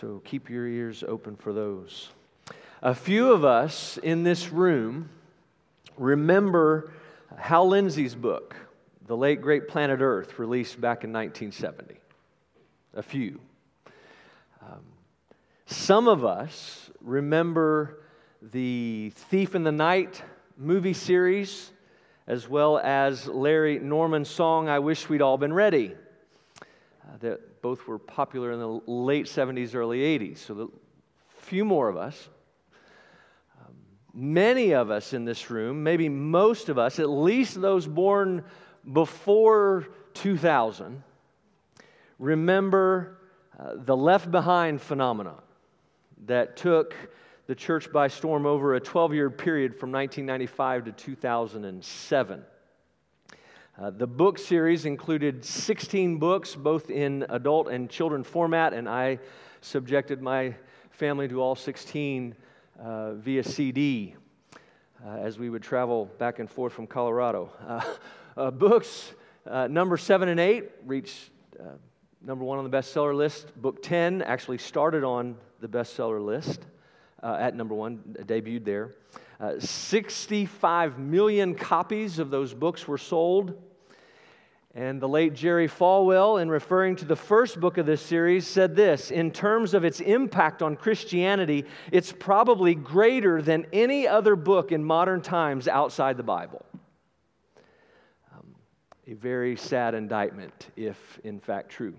So keep your ears open for those. A few of us in this room remember Hal Lindsey's book, The Late Great Planet Earth, released back in 1970. A few. Um, some of us remember the Thief in the Night movie series, as well as Larry Norman's song, I Wish We'd All Been Ready, uh, that both were popular in the late 70s, early 80s. So, the few more of us many of us in this room, maybe most of us, at least those born before 2000, remember uh, the left behind phenomenon that took the church by storm over a 12 year period from 1995 to 2007. Uh, the book series included 16 books, both in adult and children format, and I subjected my family to all 16 uh, via CD uh, as we would travel back and forth from Colorado. Uh, uh, books uh, number seven and eight reached number one on the bestseller list. Book 10 actually started on the bestseller list at number one, debuted there. 65 million copies of those books were sold. And the late Jerry Falwell, in referring to the first book of this series, said this In terms of its impact on Christianity, it's probably greater than any other book in modern times outside the Bible. Um, a very sad indictment, if in fact true.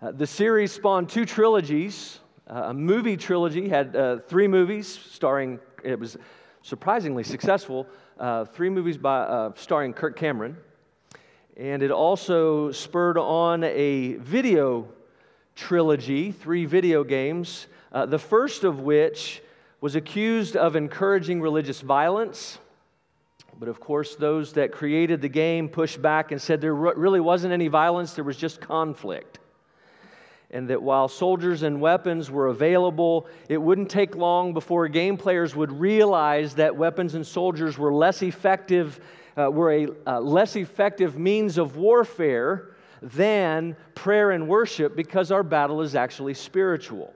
Uh, the series spawned two trilogies. Uh, a movie trilogy had uh, three movies starring, it was surprisingly successful, uh, three movies by, uh, starring Kirk Cameron. And it also spurred on a video trilogy, three video games, uh, the first of which was accused of encouraging religious violence. But of course, those that created the game pushed back and said there really wasn't any violence, there was just conflict. And that while soldiers and weapons were available, it wouldn't take long before game players would realize that weapons and soldiers were less effective uh, were a uh, less effective means of warfare than prayer and worship because our battle is actually spiritual.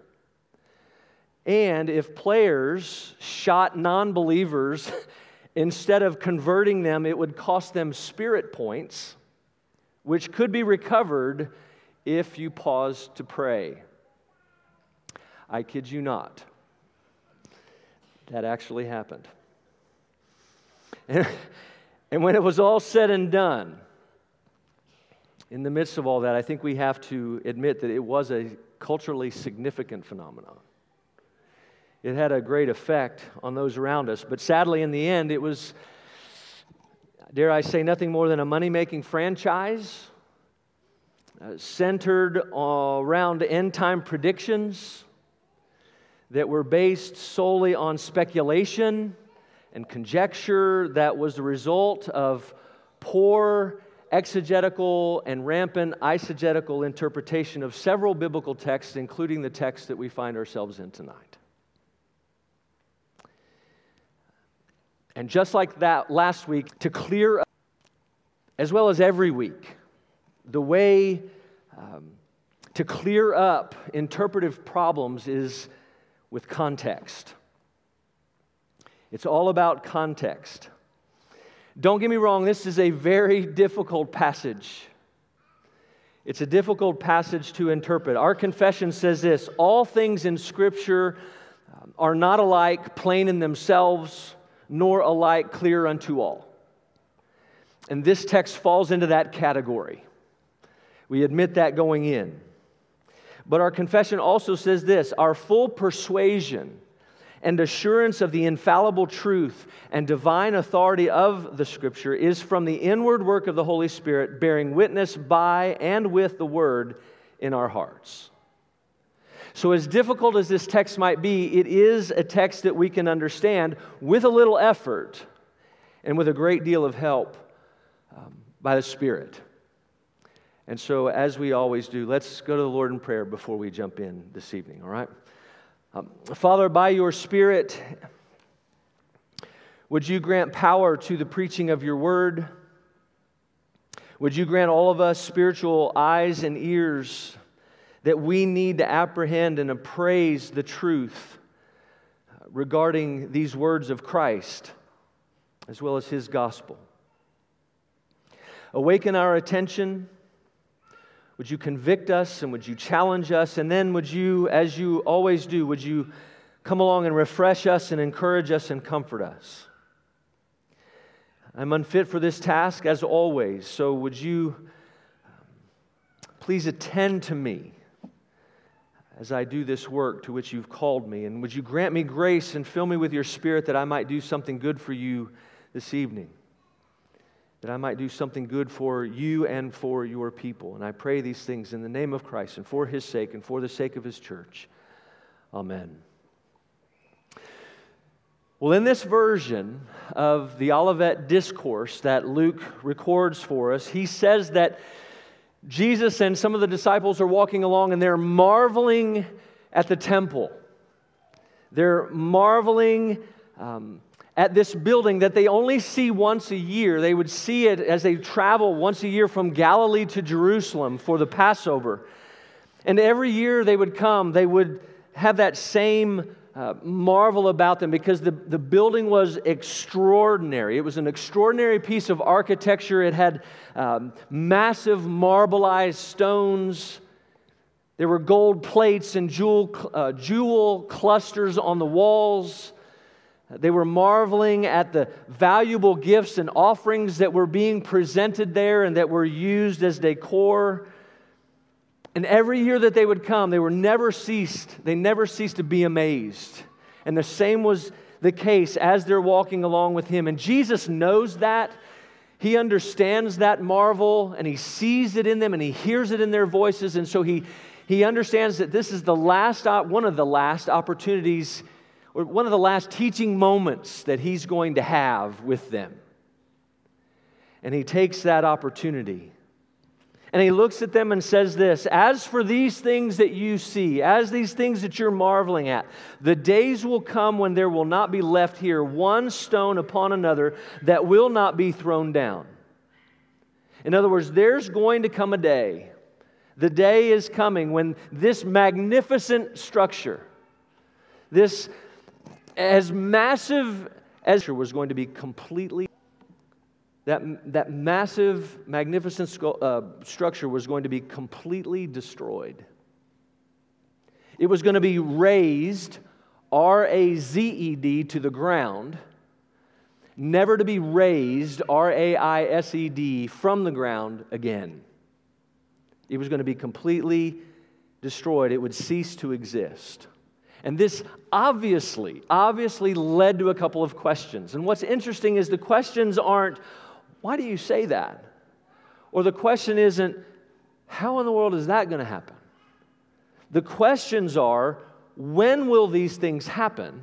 And if players shot non believers, instead of converting them, it would cost them spirit points, which could be recovered if you pause to pray. I kid you not. That actually happened. And when it was all said and done, in the midst of all that, I think we have to admit that it was a culturally significant phenomenon. It had a great effect on those around us, but sadly, in the end, it was, dare I say, nothing more than a money making franchise uh, centered around end time predictions that were based solely on speculation and conjecture that was the result of poor exegetical and rampant eisegetical interpretation of several biblical texts, including the text that we find ourselves in tonight. And just like that last week, to clear up, as well as every week, the way um, to clear up interpretive problems is with context. It's all about context. Don't get me wrong, this is a very difficult passage. It's a difficult passage to interpret. Our confession says this all things in Scripture um, are not alike plain in themselves, nor alike clear unto all. And this text falls into that category. We admit that going in. But our confession also says this our full persuasion and assurance of the infallible truth and divine authority of the Scripture is from the inward work of the Holy Spirit, bearing witness by and with the Word in our hearts. So, as difficult as this text might be, it is a text that we can understand with a little effort and with a great deal of help um, by the Spirit. And so, as we always do, let's go to the Lord in prayer before we jump in this evening, all right? Um, Father, by your Spirit, would you grant power to the preaching of your word? Would you grant all of us spiritual eyes and ears that we need to apprehend and appraise the truth regarding these words of Christ as well as his gospel. Awaken our attention. Would you convict us and would you challenge us? And then would you, as you always do, would you come along and refresh us and encourage us and comfort us? I'm unfit for this task as always, so would you um, please attend to me as I do this work to which you've called me? And would you grant me grace and fill me with your spirit that I might do something good for you this evening? That I might do something good for you and for your people. And I pray these things in the name of Christ and for his sake and for the sake of his church. Amen. Well, in this version of the Olivet Discourse that Luke records for us, he says that Jesus and some of the disciples are walking along and they're marveling at the temple. They're marveling um, at this building that they only see once a year. They would see it as they travel once a year from Galilee to Jerusalem for the Passover. And every year they would come, they would have that same uh, marvel about them because the, the building was extraordinary. It was an extraordinary piece of architecture. It had um, massive marbleized stones. There were gold plates and jewel, uh, jewel clusters on the walls. They were marveling at the valuable gifts and offerings that were being presented there and that were used as decor. And every year that they would come, they were never ceased, they never ceased to be amazed. And the same was the case as they're walking along with him. And Jesus knows that. He understands that marvel and he sees it in them and he hears it in their voices. And so he, he understands that this is the last, one of the last opportunities or one of the last teaching moments that he's going to have with them. And he takes that opportunity and he looks at them and says this As for these things that you see, as these things that you're marveling at, the days will come when there will not be left here one stone upon another that will not be thrown down. In other words, there's going to come a day, the day is coming when this magnificent structure, this as massive as was going to be completely that, that massive, magnificent uh, structure was going to be completely destroyed. It was going to be razed, R A Z E D, to the ground, never to be raised, R A I S E D, from the ground again. It was going to be completely destroyed, it would cease to exist. And this obviously, obviously led to a couple of questions. And what's interesting is the questions aren't, why do you say that? Or the question isn't, how in the world is that going to happen? The questions are, when will these things happen?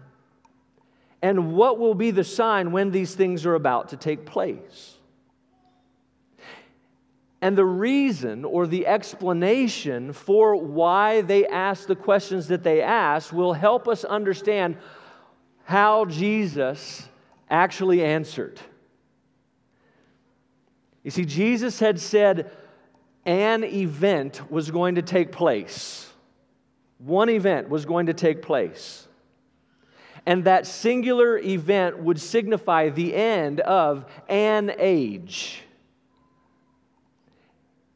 And what will be the sign when these things are about to take place? And the reason or the explanation for why they ask the questions that they ask will help us understand how Jesus actually answered. You see, Jesus had said an event was going to take place. One event was going to take place. And that singular event would signify the end of an age.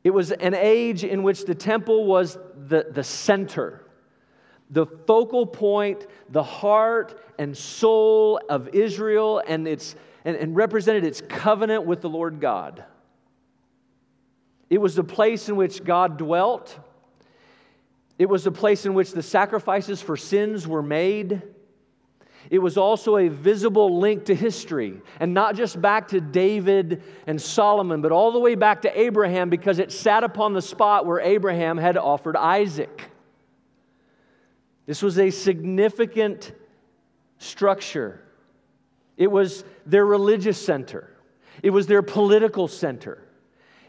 It was an age in which the temple was the, the center, the focal point, the heart and soul of Israel, and, its, and, and represented its covenant with the Lord God. It was the place in which God dwelt. It was the place in which the sacrifices for sins were made. It was also a visible link to history, and not just back to David and Solomon, but all the way back to Abraham because it sat upon the spot where Abraham had offered Isaac. This was a significant structure. It was their religious center, it was their political center.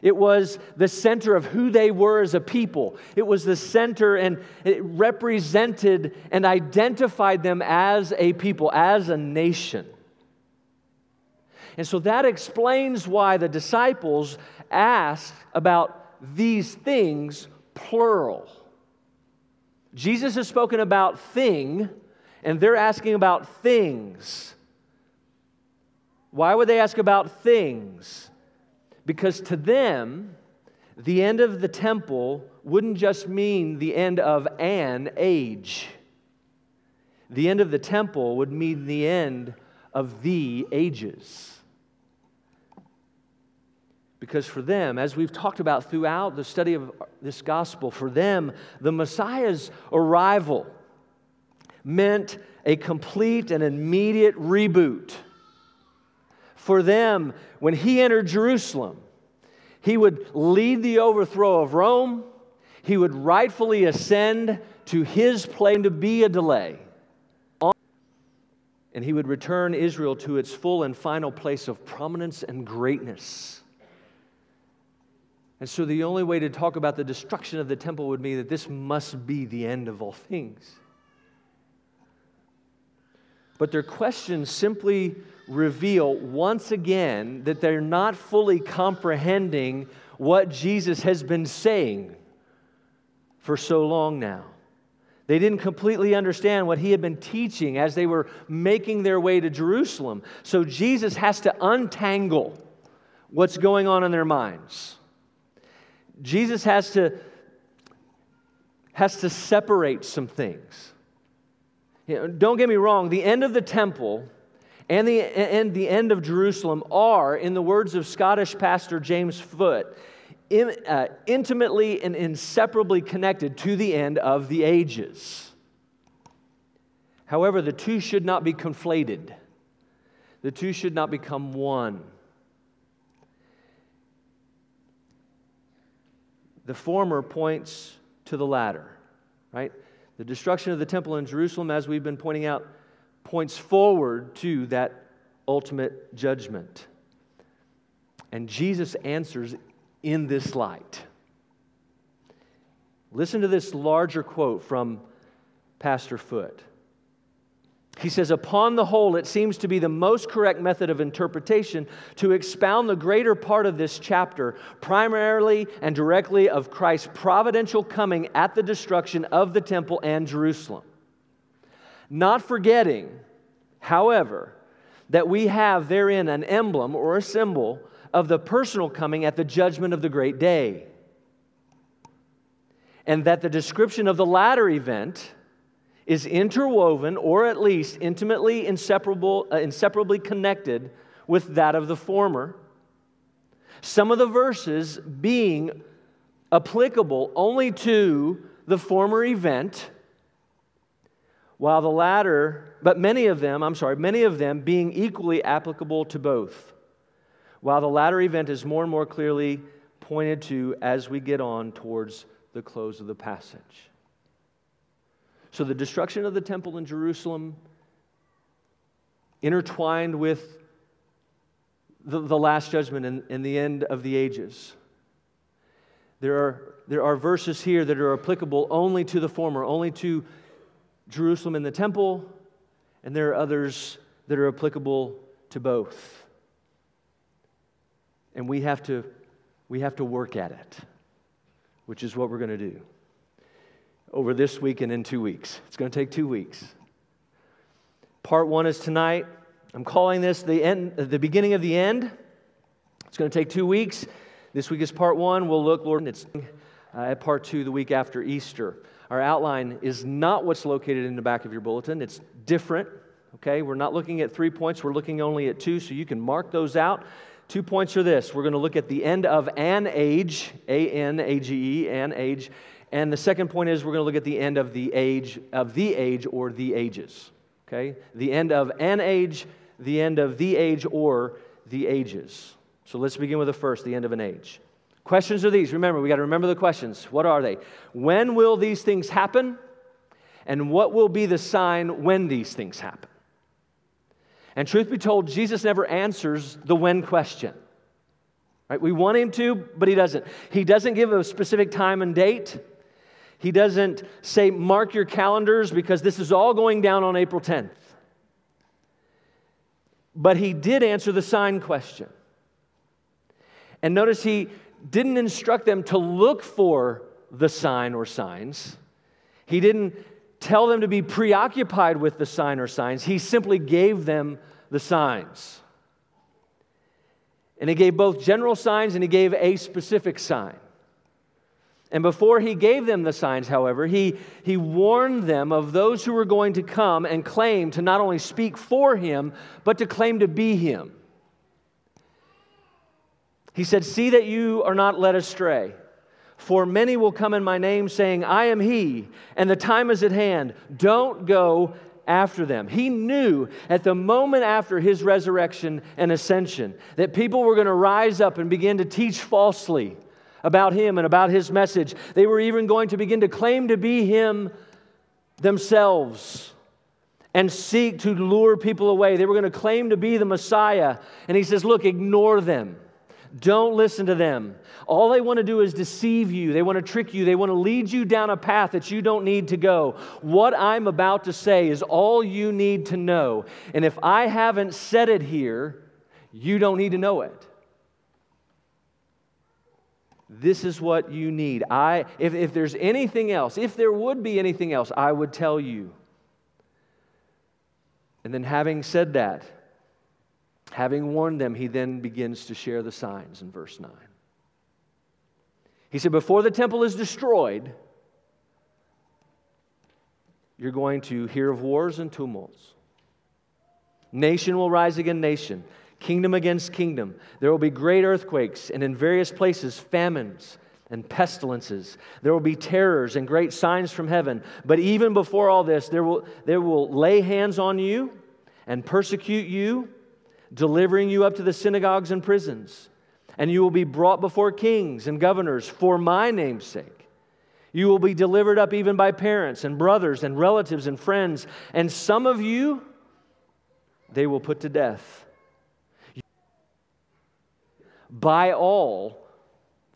It was the center of who they were as a people. It was the center and it represented and identified them as a people, as a nation. And so that explains why the disciples asked about these things plural. Jesus has spoken about thing, and they're asking about things. Why would they ask about things? Because to them, the end of the temple wouldn't just mean the end of an age. The end of the temple would mean the end of the ages. Because for them, as we've talked about throughout the study of this gospel, for them, the Messiah's arrival meant a complete and immediate reboot. For them, when he entered Jerusalem, he would lead the overthrow of Rome, he would rightfully ascend to his place to be a delay. And he would return Israel to its full and final place of prominence and greatness. And so, the only way to talk about the destruction of the temple would be that this must be the end of all things. But their questions simply reveal once again that they're not fully comprehending what Jesus has been saying for so long now. They didn't completely understand what he had been teaching as they were making their way to Jerusalem. So Jesus has to untangle what's going on in their minds. Jesus has to, has to separate some things. You know, don't get me wrong, the end of the temple and the, and the end of Jerusalem are, in the words of Scottish pastor James Foote, in, uh, intimately and inseparably connected to the end of the ages. However, the two should not be conflated, the two should not become one. The former points to the latter, right? The destruction of the temple in Jerusalem, as we've been pointing out, points forward to that ultimate judgment. And Jesus answers in this light. Listen to this larger quote from Pastor Foote. He says, Upon the whole, it seems to be the most correct method of interpretation to expound the greater part of this chapter, primarily and directly of Christ's providential coming at the destruction of the temple and Jerusalem. Not forgetting, however, that we have therein an emblem or a symbol of the personal coming at the judgment of the great day. And that the description of the latter event is interwoven or at least intimately inseparable, uh, inseparably connected with that of the former. Some of the verses being applicable only to the former event, while the latter, but many of them, I'm sorry, many of them being equally applicable to both while the latter event is more and more clearly pointed to as we get on towards the close of the passage. So, the destruction of the temple in Jerusalem, intertwined with the, the last judgment and, and the end of the ages. There are, there are verses here that are applicable only to the former, only to Jerusalem and the temple, and there are others that are applicable to both. And we have to, we have to work at it, which is what we're going to do over this week and in two weeks. It's going to take two weeks. Part one is tonight. I'm calling this the, end, the beginning of the end. It's going to take two weeks. This week is part one. We'll look, Lord, it's uh, at part two the week after Easter. Our outline is not what's located in the back of your bulletin, it's different. Okay, we're not looking at three points, we're looking only at two, so you can mark those out. Two points are this we're going to look at the end of an age, A N A G E, an age. And the second point is we're going to look at the end of the age, of the age or the ages. Okay? The end of an age, the end of the age or the ages. So let's begin with the first, the end of an age. Questions are these. Remember, we got to remember the questions. What are they? When will these things happen? And what will be the sign when these things happen? And truth be told, Jesus never answers the when question. Right? We want him to, but he doesn't. He doesn't give a specific time and date. He doesn't say, mark your calendars because this is all going down on April 10th. But he did answer the sign question. And notice he didn't instruct them to look for the sign or signs. He didn't tell them to be preoccupied with the sign or signs, he simply gave them the signs. And he gave both general signs and he gave a specific sign. And before he gave them the signs, however, he, he warned them of those who were going to come and claim to not only speak for him, but to claim to be him. He said, See that you are not led astray. For many will come in my name, saying, I am he, and the time is at hand. Don't go after them. He knew at the moment after his resurrection and ascension that people were going to rise up and begin to teach falsely about him and about his message. They were even going to begin to claim to be him themselves and seek to lure people away. They were going to claim to be the Messiah. And he says, Look, ignore them. Don't listen to them. All they want to do is deceive you. They want to trick you. They want to lead you down a path that you don't need to go. What I'm about to say is all you need to know. And if I haven't said it here, you don't need to know it. This is what you need. I, if, if there's anything else, if there would be anything else, I would tell you. And then, having said that, Having warned them, he then begins to share the signs in verse 9. He said, Before the temple is destroyed, you're going to hear of wars and tumults. Nation will rise against nation, kingdom against kingdom. There will be great earthquakes, and in various places, famines and pestilences. There will be terrors and great signs from heaven. But even before all this, there will, there will lay hands on you and persecute you delivering you up to the synagogues and prisons. And you will be brought before kings and governors for my name's sake. You will be delivered up even by parents and brothers and relatives and friends. And some of you, they will put to death. By all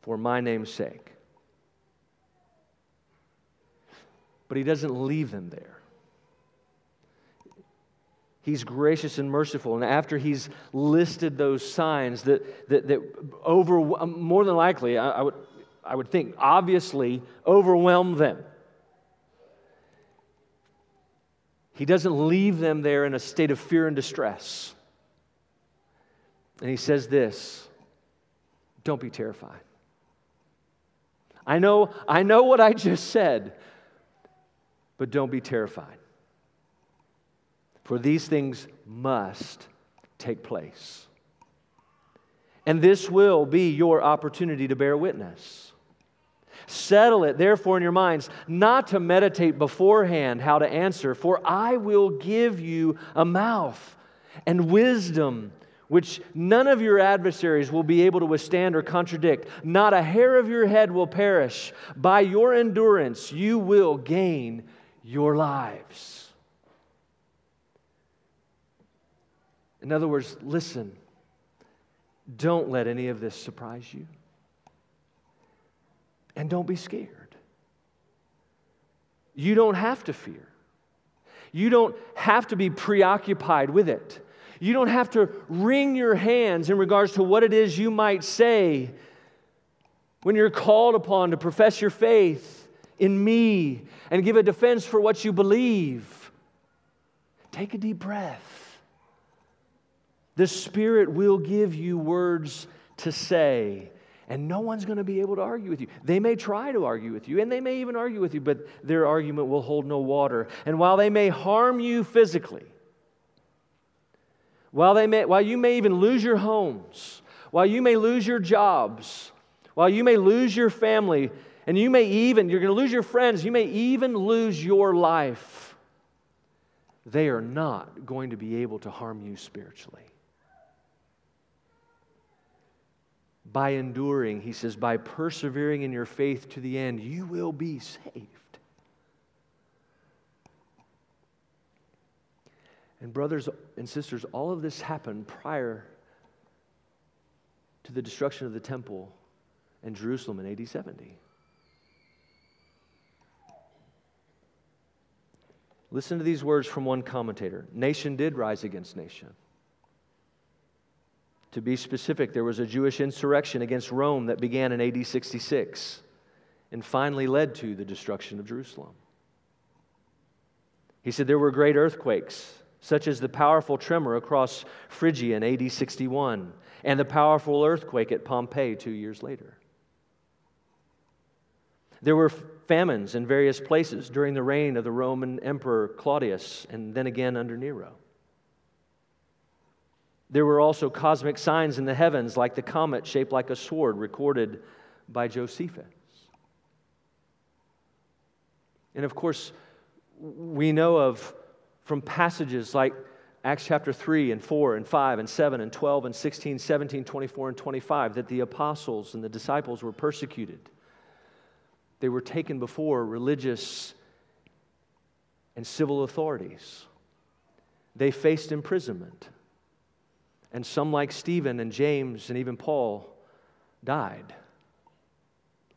for my name's sake. But he doesn't leave them there. He's gracious and merciful. And after he's listed those signs that, that, that over, um, more than likely, I, I, would, I would think, obviously overwhelm them, he doesn't leave them there in a state of fear and distress. And he says this don't be terrified. I know, I know what I just said, but don't be terrified. For these things must take place. And this will be your opportunity to bear witness. Settle it, therefore, in your minds, not to meditate beforehand how to answer, for I will give you a mouth and wisdom which none of your adversaries will be able to withstand or contradict. Not a hair of your head will perish. By your endurance, you will gain your lives. In other words, listen, don't let any of this surprise you. And don't be scared. You don't have to fear. You don't have to be preoccupied with it. You don't have to wring your hands in regards to what it is you might say when you're called upon to profess your faith in me and give a defense for what you believe. Take a deep breath. The Spirit will give you words to say, and no one's going to be able to argue with you. They may try to argue with you, and they may even argue with you, but their argument will hold no water. And while they may harm you physically, while, they may, while you may even lose your homes, while you may lose your jobs, while you may lose your family, and you may even, you're going to lose your friends, you may even lose your life, they are not going to be able to harm you spiritually. By enduring, he says, by persevering in your faith to the end, you will be saved. And, brothers and sisters, all of this happened prior to the destruction of the temple and Jerusalem in AD 70. Listen to these words from one commentator Nation did rise against nation. To be specific, there was a Jewish insurrection against Rome that began in AD 66 and finally led to the destruction of Jerusalem. He said there were great earthquakes, such as the powerful tremor across Phrygia in AD 61 and the powerful earthquake at Pompeii two years later. There were famines in various places during the reign of the Roman Emperor Claudius and then again under Nero. There were also cosmic signs in the heavens, like the comet shaped like a sword, recorded by Josephus. And of course, we know of from passages like Acts chapter 3 and 4 and 5 and 7 and 12 and 16, 17, 24, and 25 that the apostles and the disciples were persecuted. They were taken before religious and civil authorities. They faced imprisonment. And some, like Stephen and James and even Paul, died,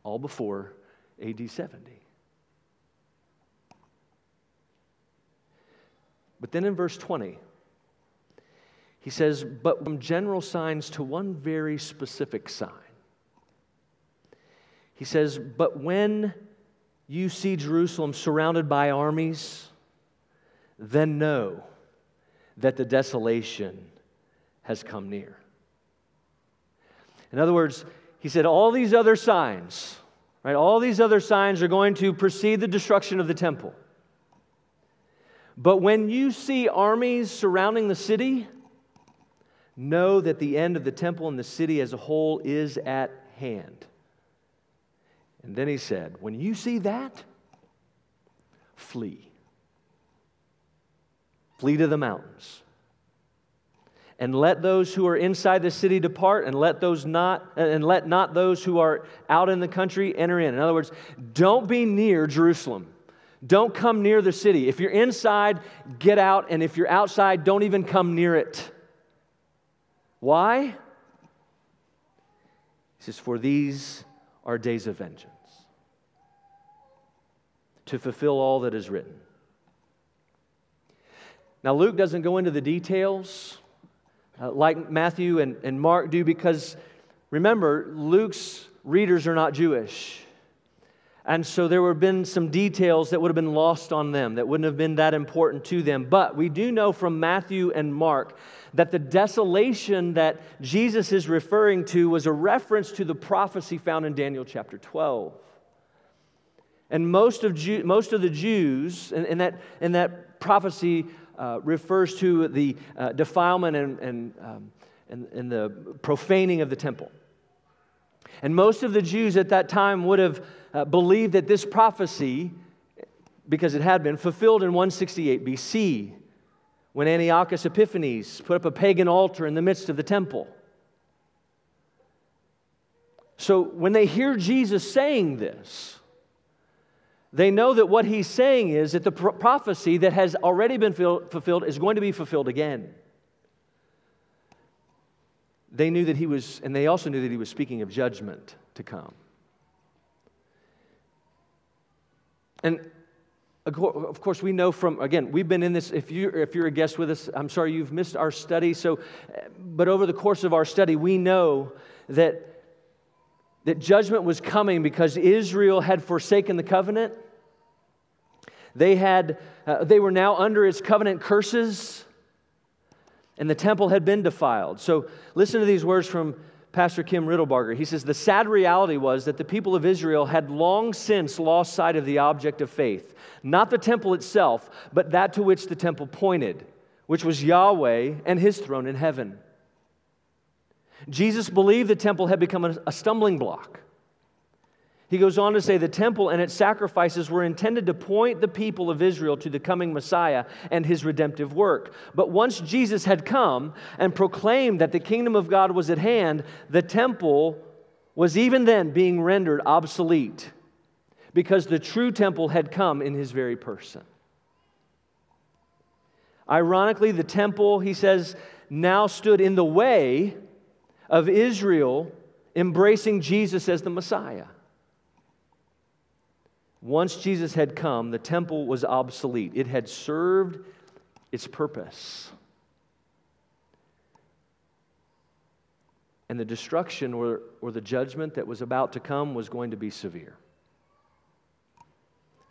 all before AD 70. But then in verse 20, he says, But from general signs to one very specific sign. He says, But when you see Jerusalem surrounded by armies, then know that the desolation has come near. In other words, he said, all these other signs, right, all these other signs are going to precede the destruction of the temple. But when you see armies surrounding the city, know that the end of the temple and the city as a whole is at hand. And then he said, When you see that, flee. Flee to the mountains and let those who are inside the city depart and let those not and let not those who are out in the country enter in. In other words don't be near jerusalem. Don't come near the city. If you're inside get out and if you're outside don't even come near it. Why? He says for these are days of vengeance to fulfill all that is written. Now luke doesn't go into the details uh, like Matthew and, and Mark do, because remember, Luke's readers are not Jewish. And so there would have been some details that would have been lost on them, that wouldn't have been that important to them. But we do know from Matthew and Mark that the desolation that Jesus is referring to was a reference to the prophecy found in Daniel chapter 12. And most of, Jew, most of the Jews in, in, that, in that prophecy uh, refers to the uh, defilement and, and, um, and, and the profaning of the temple. And most of the Jews at that time would have uh, believed that this prophecy, because it had been fulfilled in 168 BC, when Antiochus Epiphanes put up a pagan altar in the midst of the temple. So when they hear Jesus saying this, they know that what he's saying is that the prophecy that has already been fulfilled is going to be fulfilled again. They knew that he was, and they also knew that he was speaking of judgment to come. And of course, we know from, again, we've been in this. If, you, if you're a guest with us, I'm sorry you've missed our study. So, but over the course of our study, we know that that judgment was coming because Israel had forsaken the covenant. They, had, uh, they were now under its covenant curses, and the temple had been defiled. So listen to these words from Pastor Kim Riddlebarger. He says, The sad reality was that the people of Israel had long since lost sight of the object of faith, not the temple itself, but that to which the temple pointed, which was Yahweh and his throne in heaven. Jesus believed the temple had become a stumbling block. He goes on to say the temple and its sacrifices were intended to point the people of Israel to the coming Messiah and his redemptive work. But once Jesus had come and proclaimed that the kingdom of God was at hand, the temple was even then being rendered obsolete because the true temple had come in his very person. Ironically, the temple, he says, now stood in the way of Israel embracing Jesus as the Messiah. Once Jesus had come, the temple was obsolete. It had served its purpose. And the destruction or, or the judgment that was about to come was going to be severe.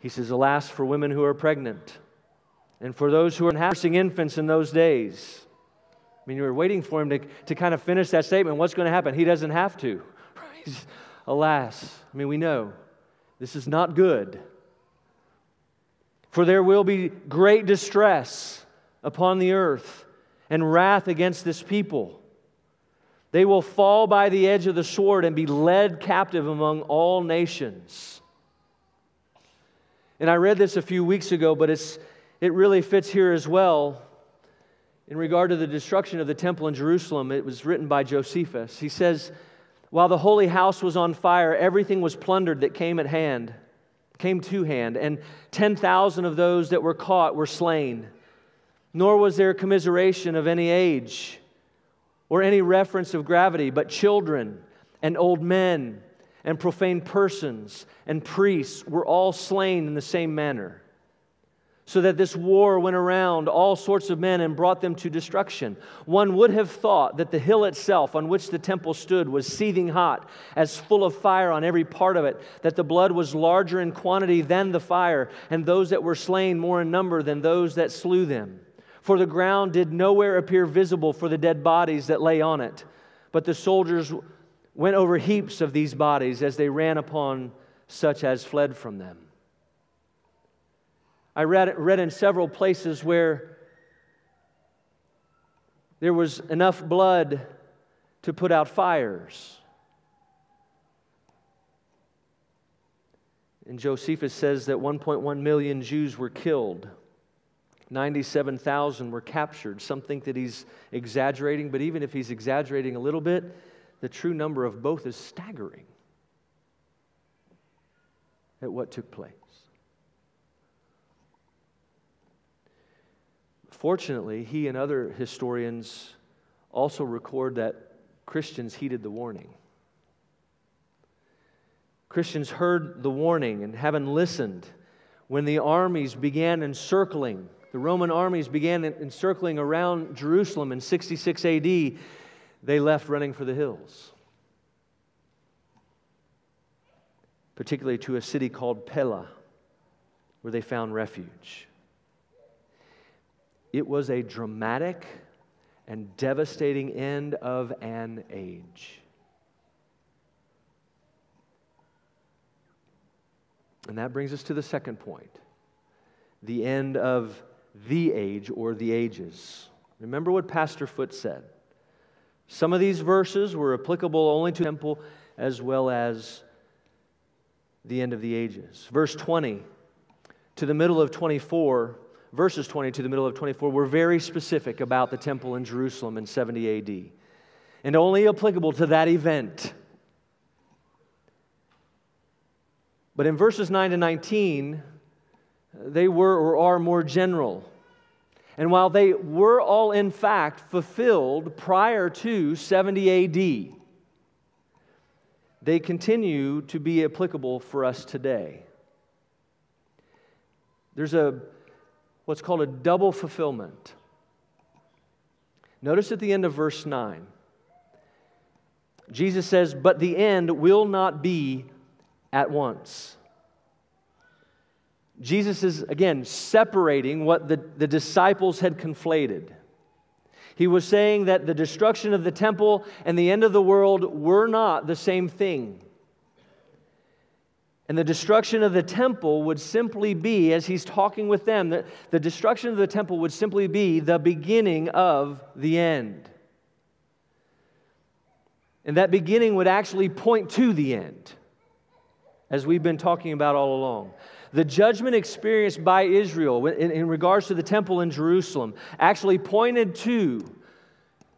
He says, Alas, for women who are pregnant And for those who are nursing infants in those days, mean, you were waiting for him to, to kind of finish that statement. What's going to happen? He doesn't have to. Alas, I mean, we know this is not good. For there will be great distress upon the earth and wrath against this people. They will fall by the edge of the sword and be led captive among all nations. And I read this a few weeks ago, but it's, it really fits here as well. In regard to the destruction of the temple in Jerusalem, it was written by Josephus. He says, While the holy house was on fire, everything was plundered that came at hand, came to hand, and 10,000 of those that were caught were slain. Nor was there commiseration of any age or any reference of gravity, but children and old men and profane persons and priests were all slain in the same manner. So that this war went around all sorts of men and brought them to destruction. One would have thought that the hill itself on which the temple stood was seething hot, as full of fire on every part of it, that the blood was larger in quantity than the fire, and those that were slain more in number than those that slew them. For the ground did nowhere appear visible for the dead bodies that lay on it. But the soldiers went over heaps of these bodies as they ran upon such as fled from them. I read, read in several places where there was enough blood to put out fires. And Josephus says that 1.1 million Jews were killed. 97,000 were captured. Some think that he's exaggerating, but even if he's exaggerating a little bit, the true number of both is staggering at what took place. Fortunately, he and other historians also record that Christians heeded the warning. Christians heard the warning and having listened when the armies began encircling the Roman armies began encircling around Jerusalem in 66 AD. They left running for the hills, particularly to a city called Pella, where they found refuge. It was a dramatic and devastating end of an age. And that brings us to the second point the end of the age or the ages. Remember what Pastor Foote said. Some of these verses were applicable only to the temple as well as the end of the ages. Verse 20 to the middle of 24, verses 20 to the middle of 24 were very specific about the temple in Jerusalem in 70 AD and only applicable to that event. But in verses 9 to 19, they were or are more general. And while they were all in fact fulfilled prior to 70 AD, they continue to be applicable for us today. There's a what's called a double fulfillment. Notice at the end of verse 9, Jesus says, But the end will not be at once. Jesus is, again, separating what the, the disciples had conflated. He was saying that the destruction of the temple and the end of the world were not the same thing. And the destruction of the temple would simply be, as he's talking with them, that the destruction of the temple would simply be the beginning of the end. And that beginning would actually point to the end, as we've been talking about all along. The judgment experienced by Israel in, in regards to the temple in Jerusalem actually pointed to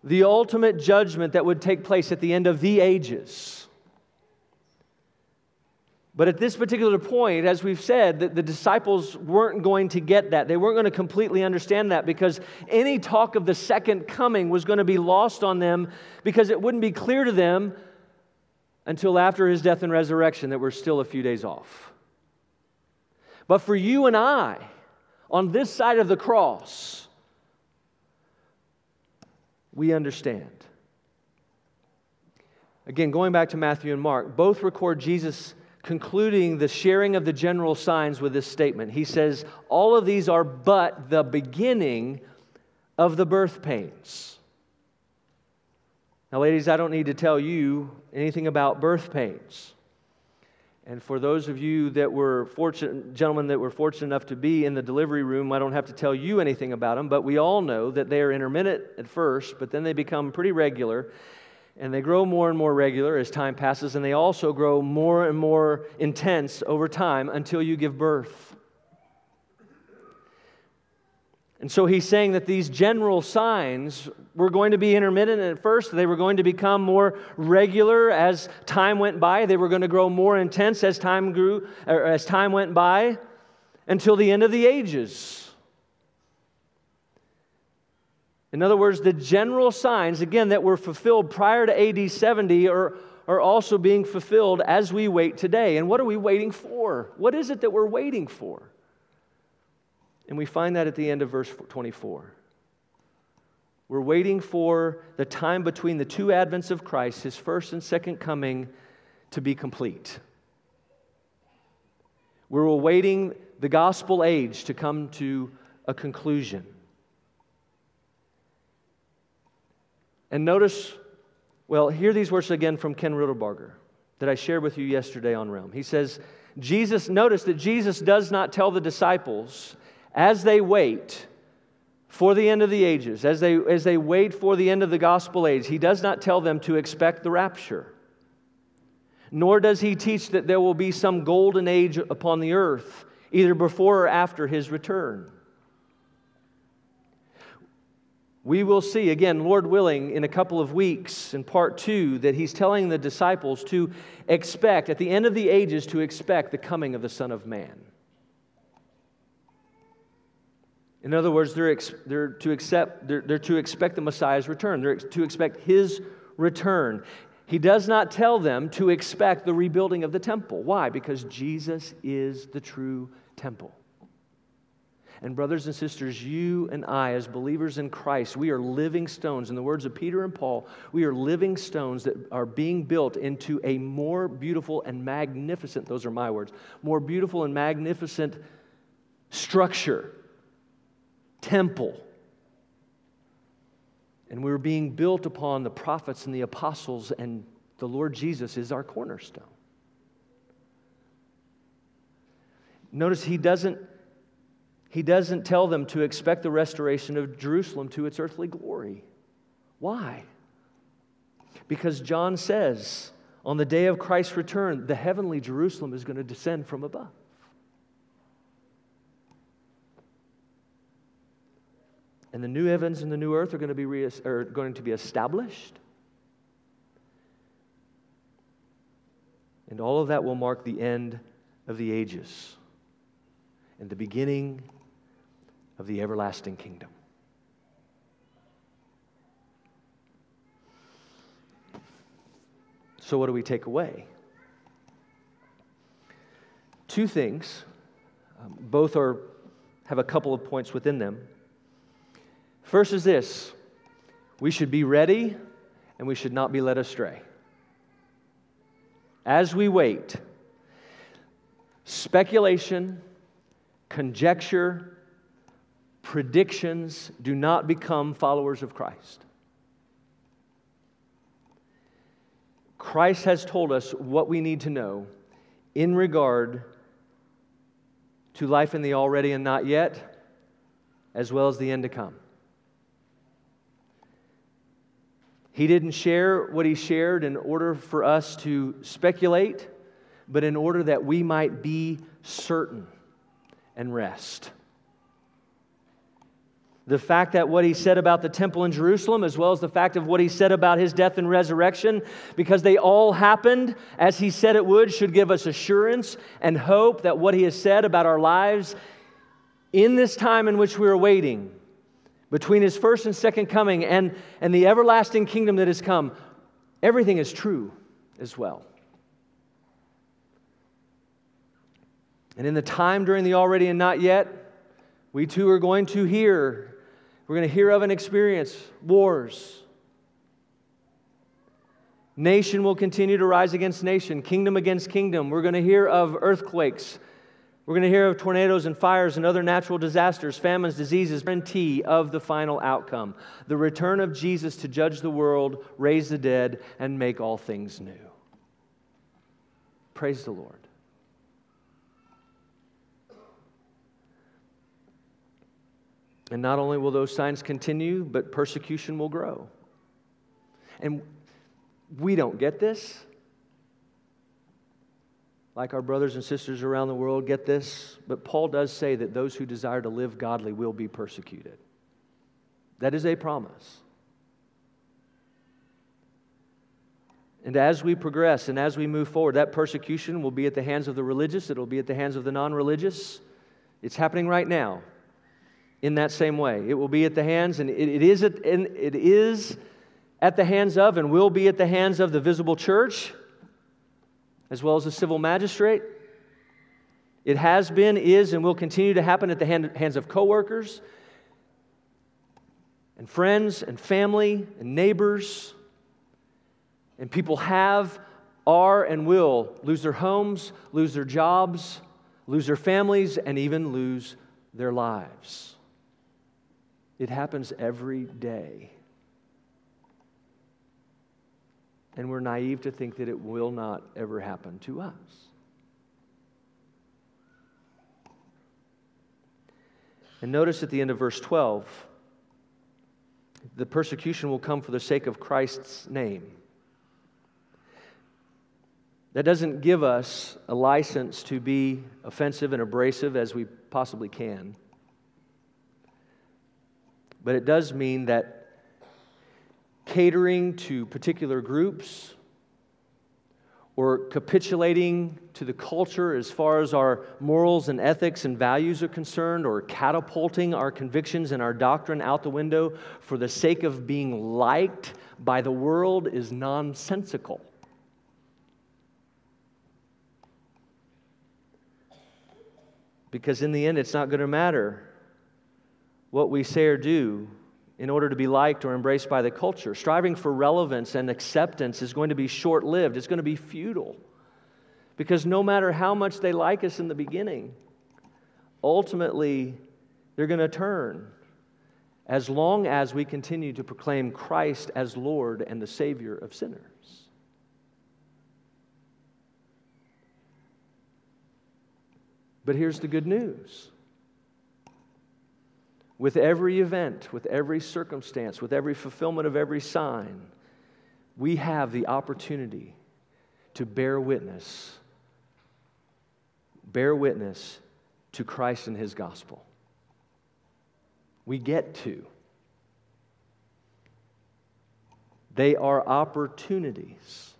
the ultimate judgment that would take place at the end of the ages. But at this particular point, as we've said, the, the, disciples weren't going to get that. They weren't going to completely understand that because any talk of the second coming was going to be lost on them because it wouldn't be clear to them until after his death and resurrection that we're still a few days off. But for you and I, on this side of the cross, we understand. Again, going back to Matthew and Mark, both record Jesus concluding the sharing of the general signs with this statement. He says, All of these are but the beginning of the birth pains. Now, ladies, I don't need to tell you anything about birth pains. And for those of you that were fortunate, gentlemen that were fortunate enough to be in the delivery room, I don't have to tell you anything about them, but we all know that they are intermittent at first, but then they become pretty regular. And they grow more and more regular as time passes, and they also grow more and more intense over time until you give birth. And so he's saying that these general signs were going to be intermittent at first. They were going to become more regular as time went by. They were going to grow more intense as time grew, as time went by, until the end of the ages. In other words, the general signs, again, that were fulfilled prior to AD 70 are, are also being fulfilled as we wait today. And what are we waiting for? What is it that we're waiting for? And we find that at the end of verse 24. We're waiting for the time between the two advents of Christ, his first and second coming, to be complete. We're awaiting the gospel age to come to a conclusion. And notice, well, hear these words again from Kim Riddlebarger that I shared with you yesterday on Realm. He says, Jesus, notice that Jesus does not tell the disciples as they wait for the end of the ages, as they, as they wait for the end of the gospel age, he does not tell them to expect the rapture. Nor does he teach that there will be some golden age upon the earth, either before or after his return. We will see, again, Lord willing, in a couple of weeks in part two, that he's telling the disciples to expect, at the end of the ages, to expect the coming of the Son of Man. In other words, they're, ex- they're, to, accept, they're, they're to expect the Messiah's return, they're to expect his return. He does not tell them to expect the rebuilding of the temple. Why? Because Jesus is the true temple. And, brothers and sisters, you and I, as believers in Christ, we are living stones. In the words of Peter and Paul, we are living stones that are being built into a more beautiful and magnificent, those are my words, more beautiful and magnificent structure temple. And we are being built upon the prophets and the apostles, and the Lord Jesus is our cornerstone. Notice he doesn't, he doesn't tell them to expect the restoration of Jerusalem to its earthly glory. Why? Because John says, on the day of Christ's return, the heavenly Jerusalem is going to descend from above. and the new heavens and the new earth are going to be, re- are going to be established. And all of that will mark the end of the ages and the beginning of the everlasting kingdom. So, what do we take away? Two things. Um, both are, have a couple of points within them. First is this we should be ready and we should not be led astray. As we wait, speculation, conjecture, predictions do not become followers of Christ. Christ has told us what we need to know in regard to life in the already and not yet, as well as the end to come. He didn't share what he shared in order for us to speculate, but in order that we might be certain and rest. The fact that what he said about the temple in Jerusalem, as well as the fact of what he said about his death and resurrection, because they all happened as he said it would, should give us assurance and hope that what he has said about our lives in this time in which we are waiting between his first and second coming and, and the everlasting kingdom that has come, everything is true as well. And in the time during the already and not yet, we too are going to hear, we're going to hear of and experience wars, Nation will continue to rise against nation, kingdom against kingdom. We're going to hear of earthquakes. We're going to hear of tornadoes and fires and other natural disasters, famines, diseases, guarantee of the final outcome the return of Jesus to judge the world, raise the dead, and make all things new. Praise the Lord. And not only will those signs continue, but persecution will grow. And we don't get this. Like our brothers and sisters around the world get this, but Paul does say that those who desire to live godly will be persecuted. That is a promise. And as we progress and as we move forward, that persecution will be at the hands of the religious, it'll be at the hands of the non religious. It's happening right now in that same way. It will be at the hands, and it, it, is, at, and it is at the hands of and will be at the hands of the visible church, as well as the civil magistrate. It has been, is, and will continue to happen at the hand, hands of coworkers and friends and family and neighbors. And people have, are, and will lose their homes, lose their jobs, lose their families, and even lose their lives. It happens every day. and we're naive to think that it will not ever happen to us. And notice at the end of verse 12, the persecution will come for the sake of Christ's name. That doesn't give us a license to be offensive and abrasive as we possibly can. But it does mean that catering to particular groups or capitulating to the culture as far as our morals and ethics and values are concerned, or catapulting our convictions and our doctrine out the window for the sake of being liked by the world is nonsensical. Because in the end, it's not going to matter what we say or do in order to be liked or embraced by the culture. Striving for relevance and acceptance is going to be short lived, it's going to be futile. Because no matter how much they like us in the beginning, ultimately they're going to turn as long as we continue to proclaim Christ as Lord and the Savior of sinners. But here's the good news with every event, with every circumstance, with every fulfillment of every sign, we have the opportunity to bear witness, bear witness to Christ and his gospel. We get to. They are opportunities.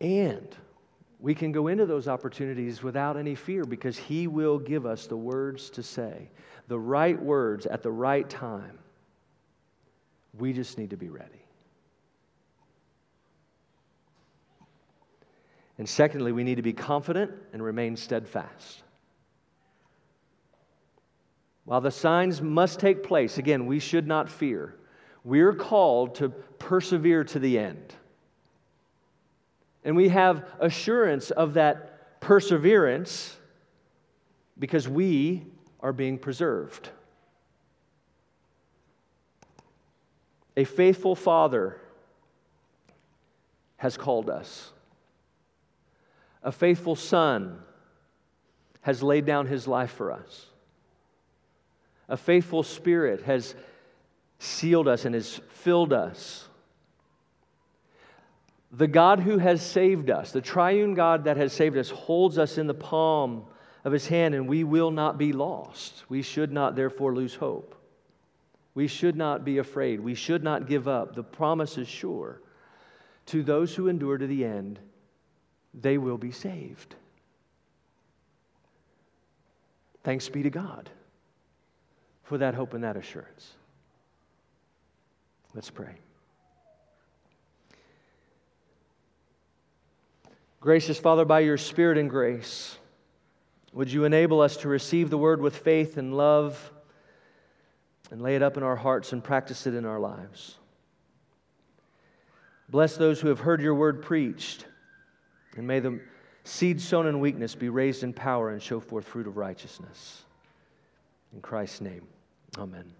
And we can go into those opportunities without any fear because He will give us the words to say, the right words at the right time. We just need to be ready. And secondly, we need to be confident and remain steadfast. While the signs must take place, again, we should not fear. We're called to persevere to the end. And we have assurance of that perseverance because we are being preserved. A faithful father has called us. A faithful son has laid down his life for us. A faithful spirit has sealed us and has filled us. The God who has saved us, the triune God that has saved us, holds us in the palm of his hand, and we will not be lost. We should not, therefore, lose hope. We should not be afraid. We should not give up. The promise is sure. To those who endure to the end, they will be saved. Thanks be to God for that hope and that assurance. Let's pray. Gracious Father, by your Spirit and grace, would you enable us to receive the word with faith and love and lay it up in our hearts and practice it in our lives? Bless those who have heard your word preached, and may the seed sown in weakness be raised in power and show forth fruit of righteousness. In Christ's name, amen.